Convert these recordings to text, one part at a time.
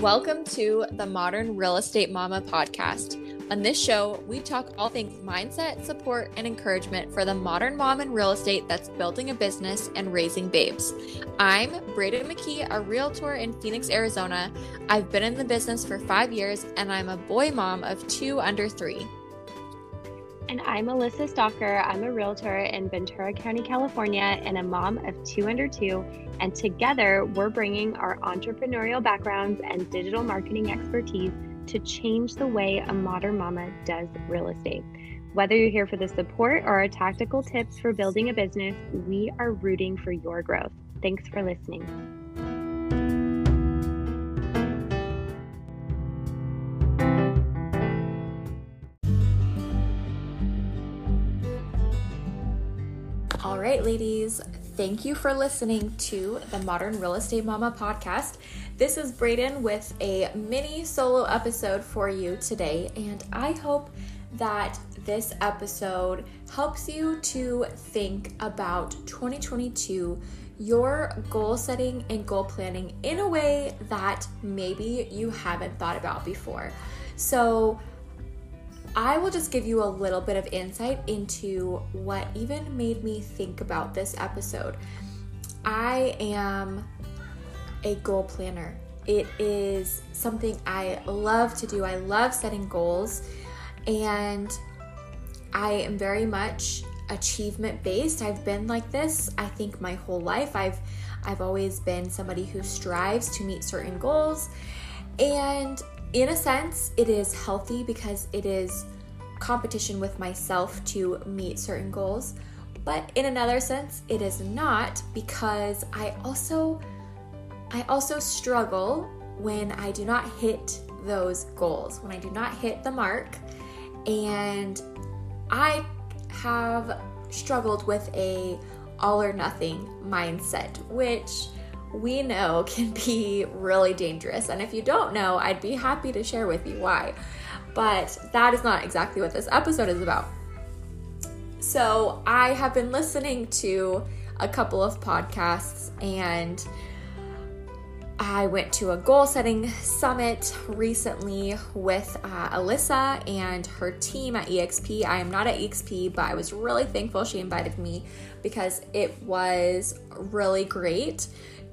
Welcome to the Modern Real Estate Mama podcast. On this show, we talk all things mindset, support, and encouragement for the modern mom in real estate that's building a business and raising babes. I'm Braiden McKee, a realtor in Phoenix, Arizona. I've been in the business for five years, and I'm a boy mom of two under three. And I'm Alyssa Stalker. I'm a realtor in Ventura County, California, and a mom of two under two. And together, we're bringing our entrepreneurial backgrounds and digital marketing expertise to change the way a modern mama does real estate. Whether you're here for the support or our tactical tips for building a business, we are rooting for your growth. Thanks for listening. Right, ladies, thank you for listening to the Modern Real Estate Mama podcast. This is Braiden with a mini solo episode for you today, and I hope that this episode helps you to think about 2022, your goal setting and goal planning in a way that maybe you haven't thought about before. So, I will just give you a little bit of insight into what even made me think about this episode. I am a goal planner. It is something I love to do. I love setting goals, and I am very much achievement based. I've been like this, I think, my whole life. I've I've always been somebody who strives to meet certain goals, and in a sense, it is healthy because it is competition with myself to meet certain goals. But in another sense, it is not because I also I also struggle when I do not hit those goals, when I do not hit the mark. And I have struggled with a all or nothing mindset, which we know can be really dangerous. And if you don't know, I'd be happy to share with you why. But that is not exactly what this episode is about. So, I have been listening to a couple of podcasts and I went to a goal setting summit recently with uh, Alyssa and her team at EXP. I am not at EXP, but I was really thankful she invited me because it was really great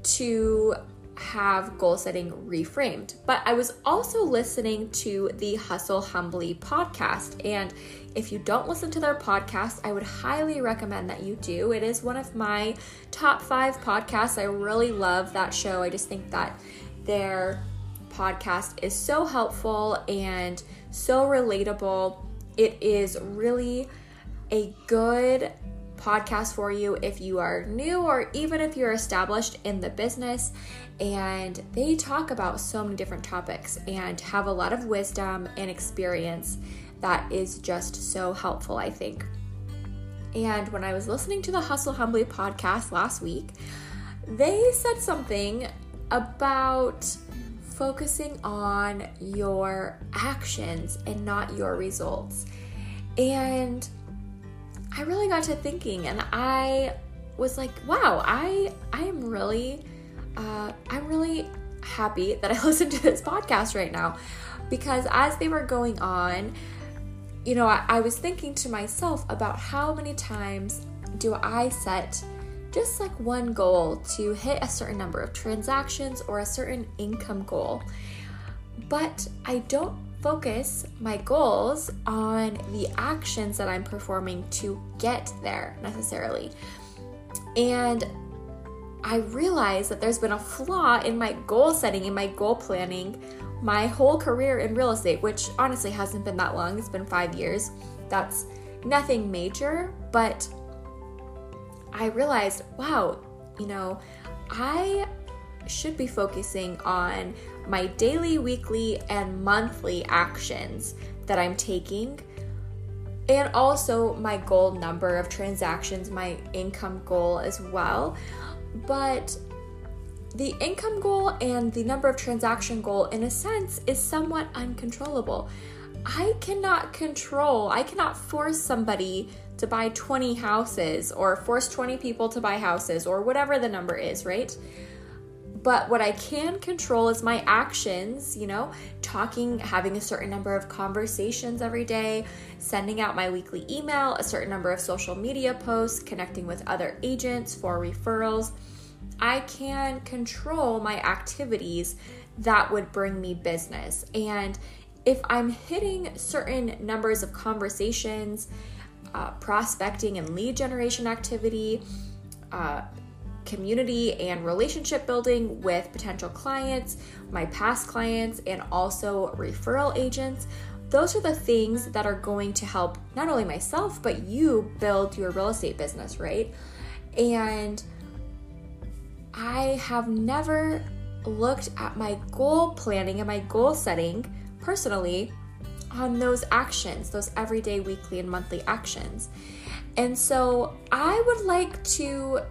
to have goal setting reframed. But I was also listening to the Hustle Humbly podcast. And if you don't listen to their podcast, I would highly recommend that you do. It is one of my top five podcasts. I really love that show. I just think that their podcast is so helpful and so relatable. It is really a good podcast for you if you are new or even if you're established in the business. And they talk about so many different topics and have a lot of wisdom and experience that is just so helpful, I think. And when I was listening to the Hustle Humbly podcast last week, they said something about focusing on your actions and not your results. And I really got to thinking and I was like, wow, I I am really uh, I'm really happy that I listened to this podcast right now because as they were going on, you know, I, I was thinking to myself about how many times do I set just like one goal to hit a certain number of transactions or a certain income goal. But I don't focus my goals on the actions that I'm performing to get there necessarily. And I realized that there's been a flaw in my goal setting, in my goal planning, my whole career in real estate, which honestly hasn't been that long. It's been five years. That's nothing major, but I realized, wow, you know, I should be focusing on my daily, weekly, and monthly actions that I'm taking, and also my goal number of transactions, my income goal as well. But the income goal and the number of transaction goal, in a sense, is somewhat uncontrollable. I cannot control, I cannot force somebody to buy 20 houses or force 20 people to buy houses or whatever the number is, right? But what I can control is my actions, you know, talking, having a certain number of conversations every day, sending out my weekly email, a certain number of social media posts, connecting with other agents for referrals. I can control my activities that would bring me business. And if I'm hitting certain numbers of conversations, uh, prospecting and lead generation activity, uh, community and relationship building with potential clients, my past clients, and also referral agents. Those are the things that are going to help not only myself, but you build your real estate business, right? And I have never looked at my goal planning and my goal setting personally on those actions, those everyday, weekly, and monthly actions. And so I would like to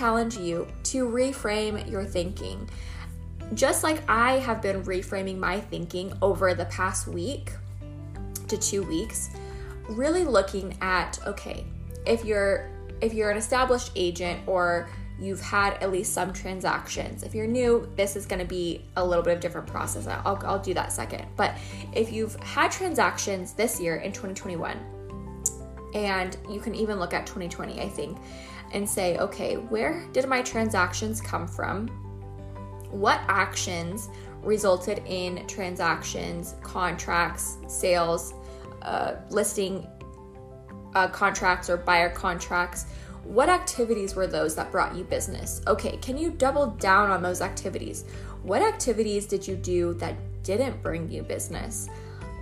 challenge you to reframe your thinking. Just like I have been reframing my thinking over the past week to 2 weeks, really looking at okay, if you're if you're an established agent or you've had at least some transactions. If you're new, this is going to be a little bit of different process. I'll, I'll do that second. But if you've had transactions this year in 2021, and you can even look at 2020, I think, and say, okay, where did my transactions come from? What actions resulted in transactions, contracts, sales, uh, listing uh, contracts, or buyer contracts? What activities were those that brought you business? Okay, can you double down on those activities? What activities did you do that didn't bring you business?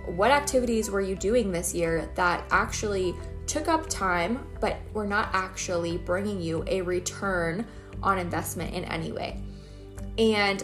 What activities were you doing this year that actually took up time, but were not actually bringing you a return on investment in any way. And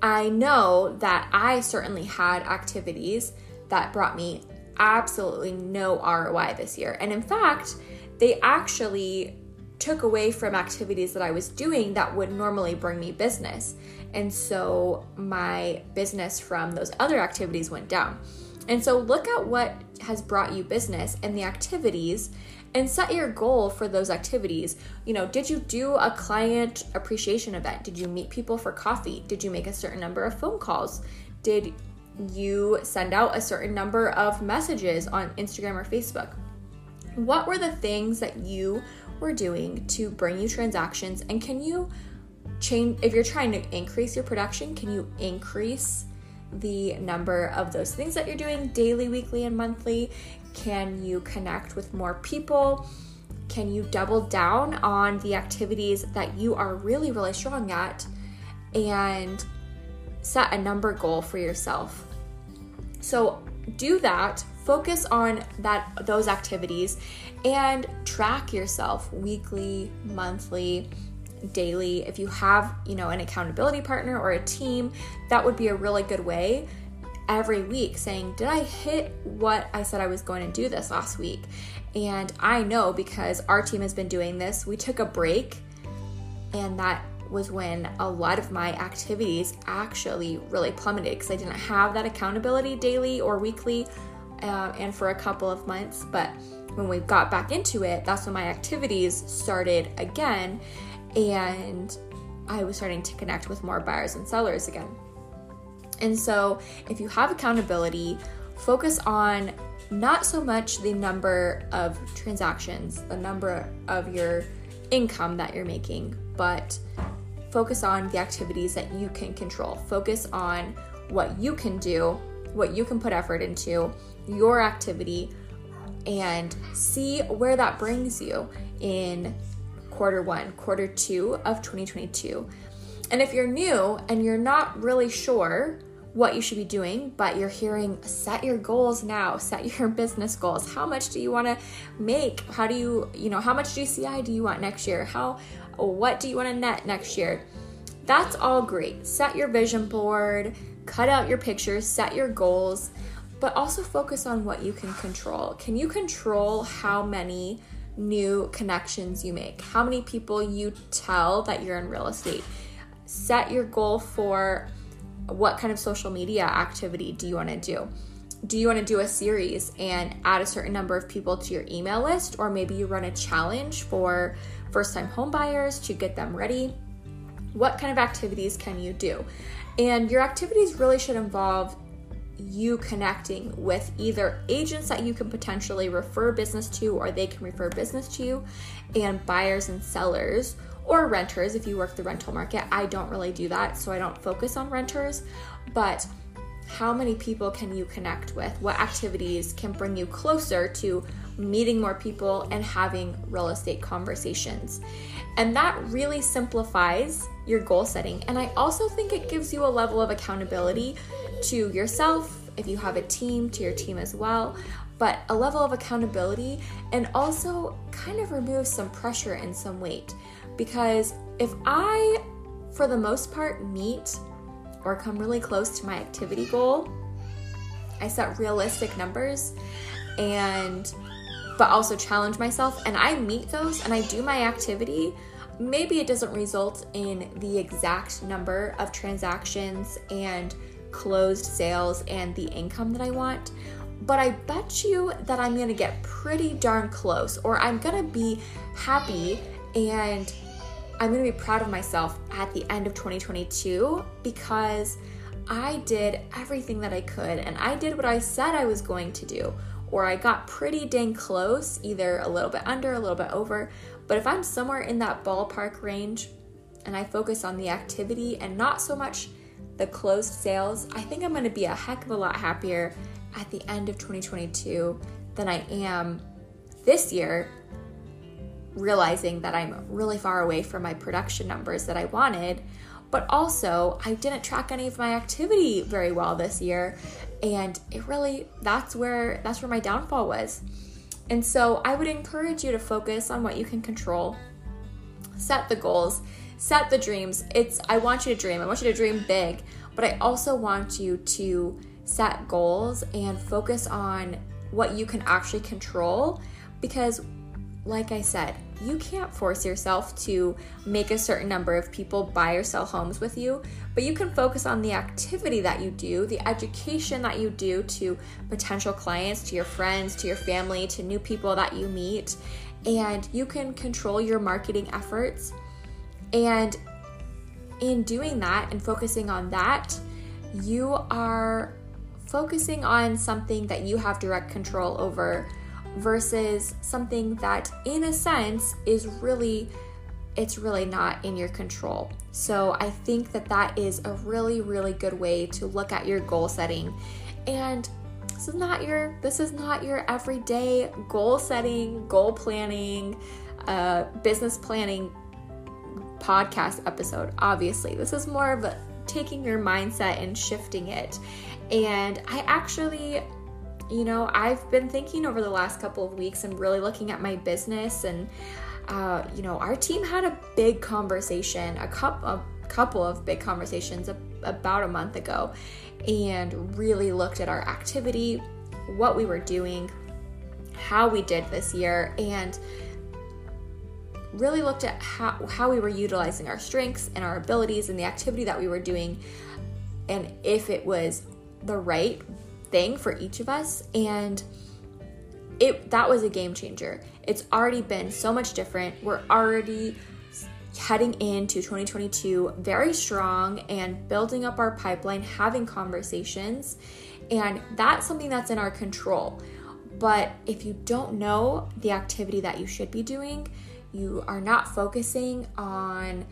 I know that I certainly had activities that brought me absolutely no ROI this year. And in fact, they actually took away from activities that I was doing that would normally bring me business. And so my business from those other activities went down. And so look at what has brought you business and the activities and set your goal for those activities. You know, did you do a client appreciation event? Did you meet people for coffee? Did you make a certain number of phone calls? Did you send out a certain number of messages on Instagram or Facebook? What were the things that you were doing to bring you transactions? And can you change, if you're trying to increase your production, can you increase the number of those things that you're doing daily, weekly, and monthly? Can you connect with more people? Can you double down on the activities that you are really, really strong at and set a number goal for yourself? So, do that, focus on that those activities and track yourself weekly, monthly, daily. If you have, you know, an accountability partner or a team, that would be a really good way every week saying, Did I hit what I said I was going to do this last week? And I know because our team has been doing this, we took a break, and that was when a lot of my activities actually really plummeted because I didn't have that accountability daily or weekly uh, and for a couple of months. But when we got back into it, that's when my activities started again and I was starting to connect with more buyers and sellers again. And so, if you have accountability, focus on not so much the number of transactions, the number of your income that you're making, but focus on the activities that you can control. Focus on what you can do, what you can put effort into, your activity, and see where that brings you in quarter one, quarter two of 2022. And if you're new and you're not really sure what you should be doing, but you're hearing set your goals now, set your business goals. How much do you want to make? How do you, you know, how much GCI do you want next year? How what do you want to net next year? That's all great. Set your vision board, cut out your pictures, set your goals, but also focus on what you can control. Can you control how many new connections you make, how many people you tell that you're in real estate. Set your goal for what kind of social media activity do you want to do? Do you want to do a series and add a certain number of people to your email list, or maybe you run a challenge for first time home buyers to get them ready? What kind of activities can you do? And your activities really should involve you connecting with either agents that you can potentially refer business to or they can refer business to you, and buyers and sellers or renters if you work the rental market. I don't really do that, so I don't focus on renters, but how many people can you connect with? What activities can bring you closer to meeting more people and having real estate conversations? And that really simplifies your goal setting. And I also think it gives you a level of accountability to yourself, if you have a team, to your team as well, but a level of accountability and also kind of removes some pressure and some weight. Because if I, for the most part, meet or come really close to my activity goal, I set realistic numbers and but also challenge myself and I meet those and I do my activity, maybe it doesn't result in the exact number of transactions and closed sales and the income that I want, but I bet you that I'm gonna get pretty darn close, or I'm gonna be happy and I'm gonna be proud of myself at the end of 2022 because I did everything that I could and I did what I said I was going to do, or I got pretty dang close, either a little bit under, a little bit over. But if I'm somewhere in that ballpark range and I focus on the activity and not so much the closed sales, I think I'm going to be a heck of a lot happier at the end of 2022 than I am this year, realizing that I'm really far away from my production numbers that I wanted. But also, I didn't track any of my activity very well this year, and it really that's where that's where my downfall was. And so, I would encourage you to focus on what you can control. Set the goals set the dreams. It's I want you to dream. I want you to dream big, but I also want you to set goals and focus on what you can actually control because like I said, you can't force yourself to make a certain number of people buy or sell homes with you, but you can focus on the activity that you do, the education that you do to potential clients, to your friends, to your family, to new people that you meet, and you can control your marketing efforts and in doing that and focusing on that, you are focusing on something that you have direct control over versus something that in a sense is really it's really not in your control. So I think that that is a really really good way to look at your goal setting. And this is not your this is not your everyday goal setting, goal planning, uh, business planning podcast episode, obviously. This is more of a, taking your mindset and shifting it. And I actually, you know, I've been thinking over the last couple of weeks and really looking at my business and uh, you know, our team had a big conversation, a couple, a couple of big conversations about a month ago, and really looked at our activity, what we were doing, how we did this year, and really looked at how, how we were utilizing our strengths and our abilities and the activity that we were doing and if it was the right thing for each of us. And it that was a game changer. It's already been so much different. We're already heading into 2022 very strong and building up our pipeline having conversations. And that's something that's in our control. But if you don't know the activity that you should be doing you are not focusing on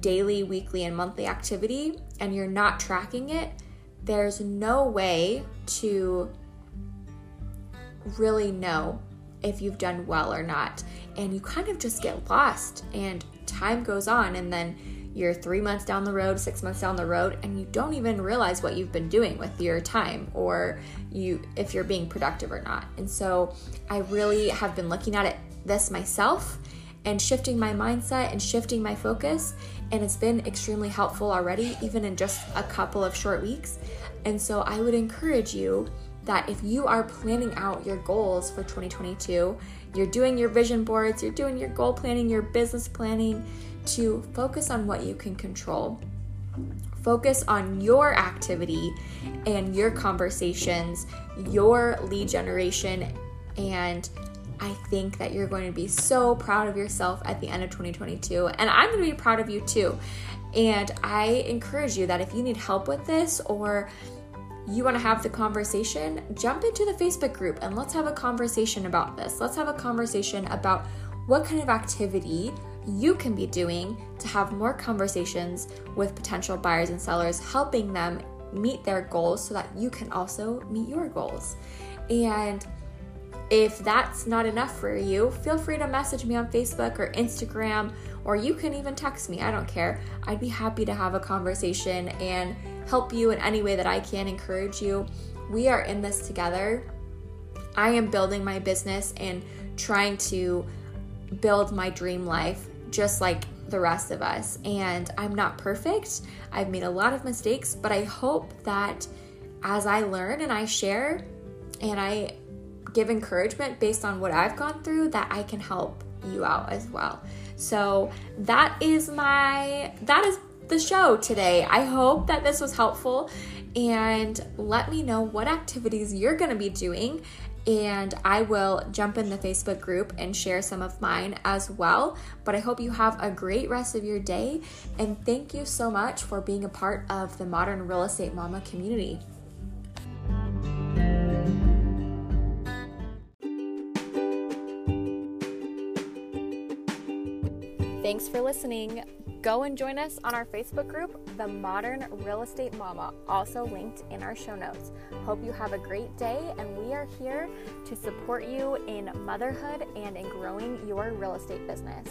daily, weekly, and monthly activity and you're not tracking it, there's no way to really know if you've done well or not. And you kind of just get lost, and time goes on, and then you're three months down the road, six months down the road, and you don't even realize what you've been doing with your time or you if you're being productive or not. And so I really have been looking at it this myself and shifting my mindset and shifting my focus. And it's been extremely helpful already, even in just a couple of short weeks. And so I would encourage you that if you are planning out your goals for 2022, you're doing your vision boards, you're doing your goal planning, your business planning, to focus on what you can control. Focus on your activity and your conversations, your lead generation, and I think that you're going to be so proud of yourself at the end of 2022. And I'm going to be proud of you too. And I encourage you that if you need help with this or you want to have the conversation, jump into the Facebook group and let's have a conversation about this. Let's have a conversation about what kind of activity you can be doing to have more conversations with potential buyers and sellers, helping them meet their goals so that you can also meet your goals. And if that's not enough for you, feel free to message me on Facebook or Instagram, or you can even text me. I don't care. I'd be happy to have a conversation and help you in any way that I can, encourage you. We are in this together. I am building my business and trying to build my dream life just like the rest of us. And I'm not perfect. I've made a lot of mistakes, but I hope that as I learn and I share and I give encouragement based on what I've gone through, that I can help you out as well. So that is my that is the show today. I hope that this was helpful and let me know what activities you're going to be doing and I will jump in the Facebook group and share some of mine as well. But I hope you have a great rest of your day and thank you so much for being a part of the Modern Real Estate Mama community. Thanks for listening. Go and join us on our Facebook group, The Modern Real Estate Mama, also linked in our show notes. Hope you have a great day, and we are here to support you in motherhood and in growing your real estate business.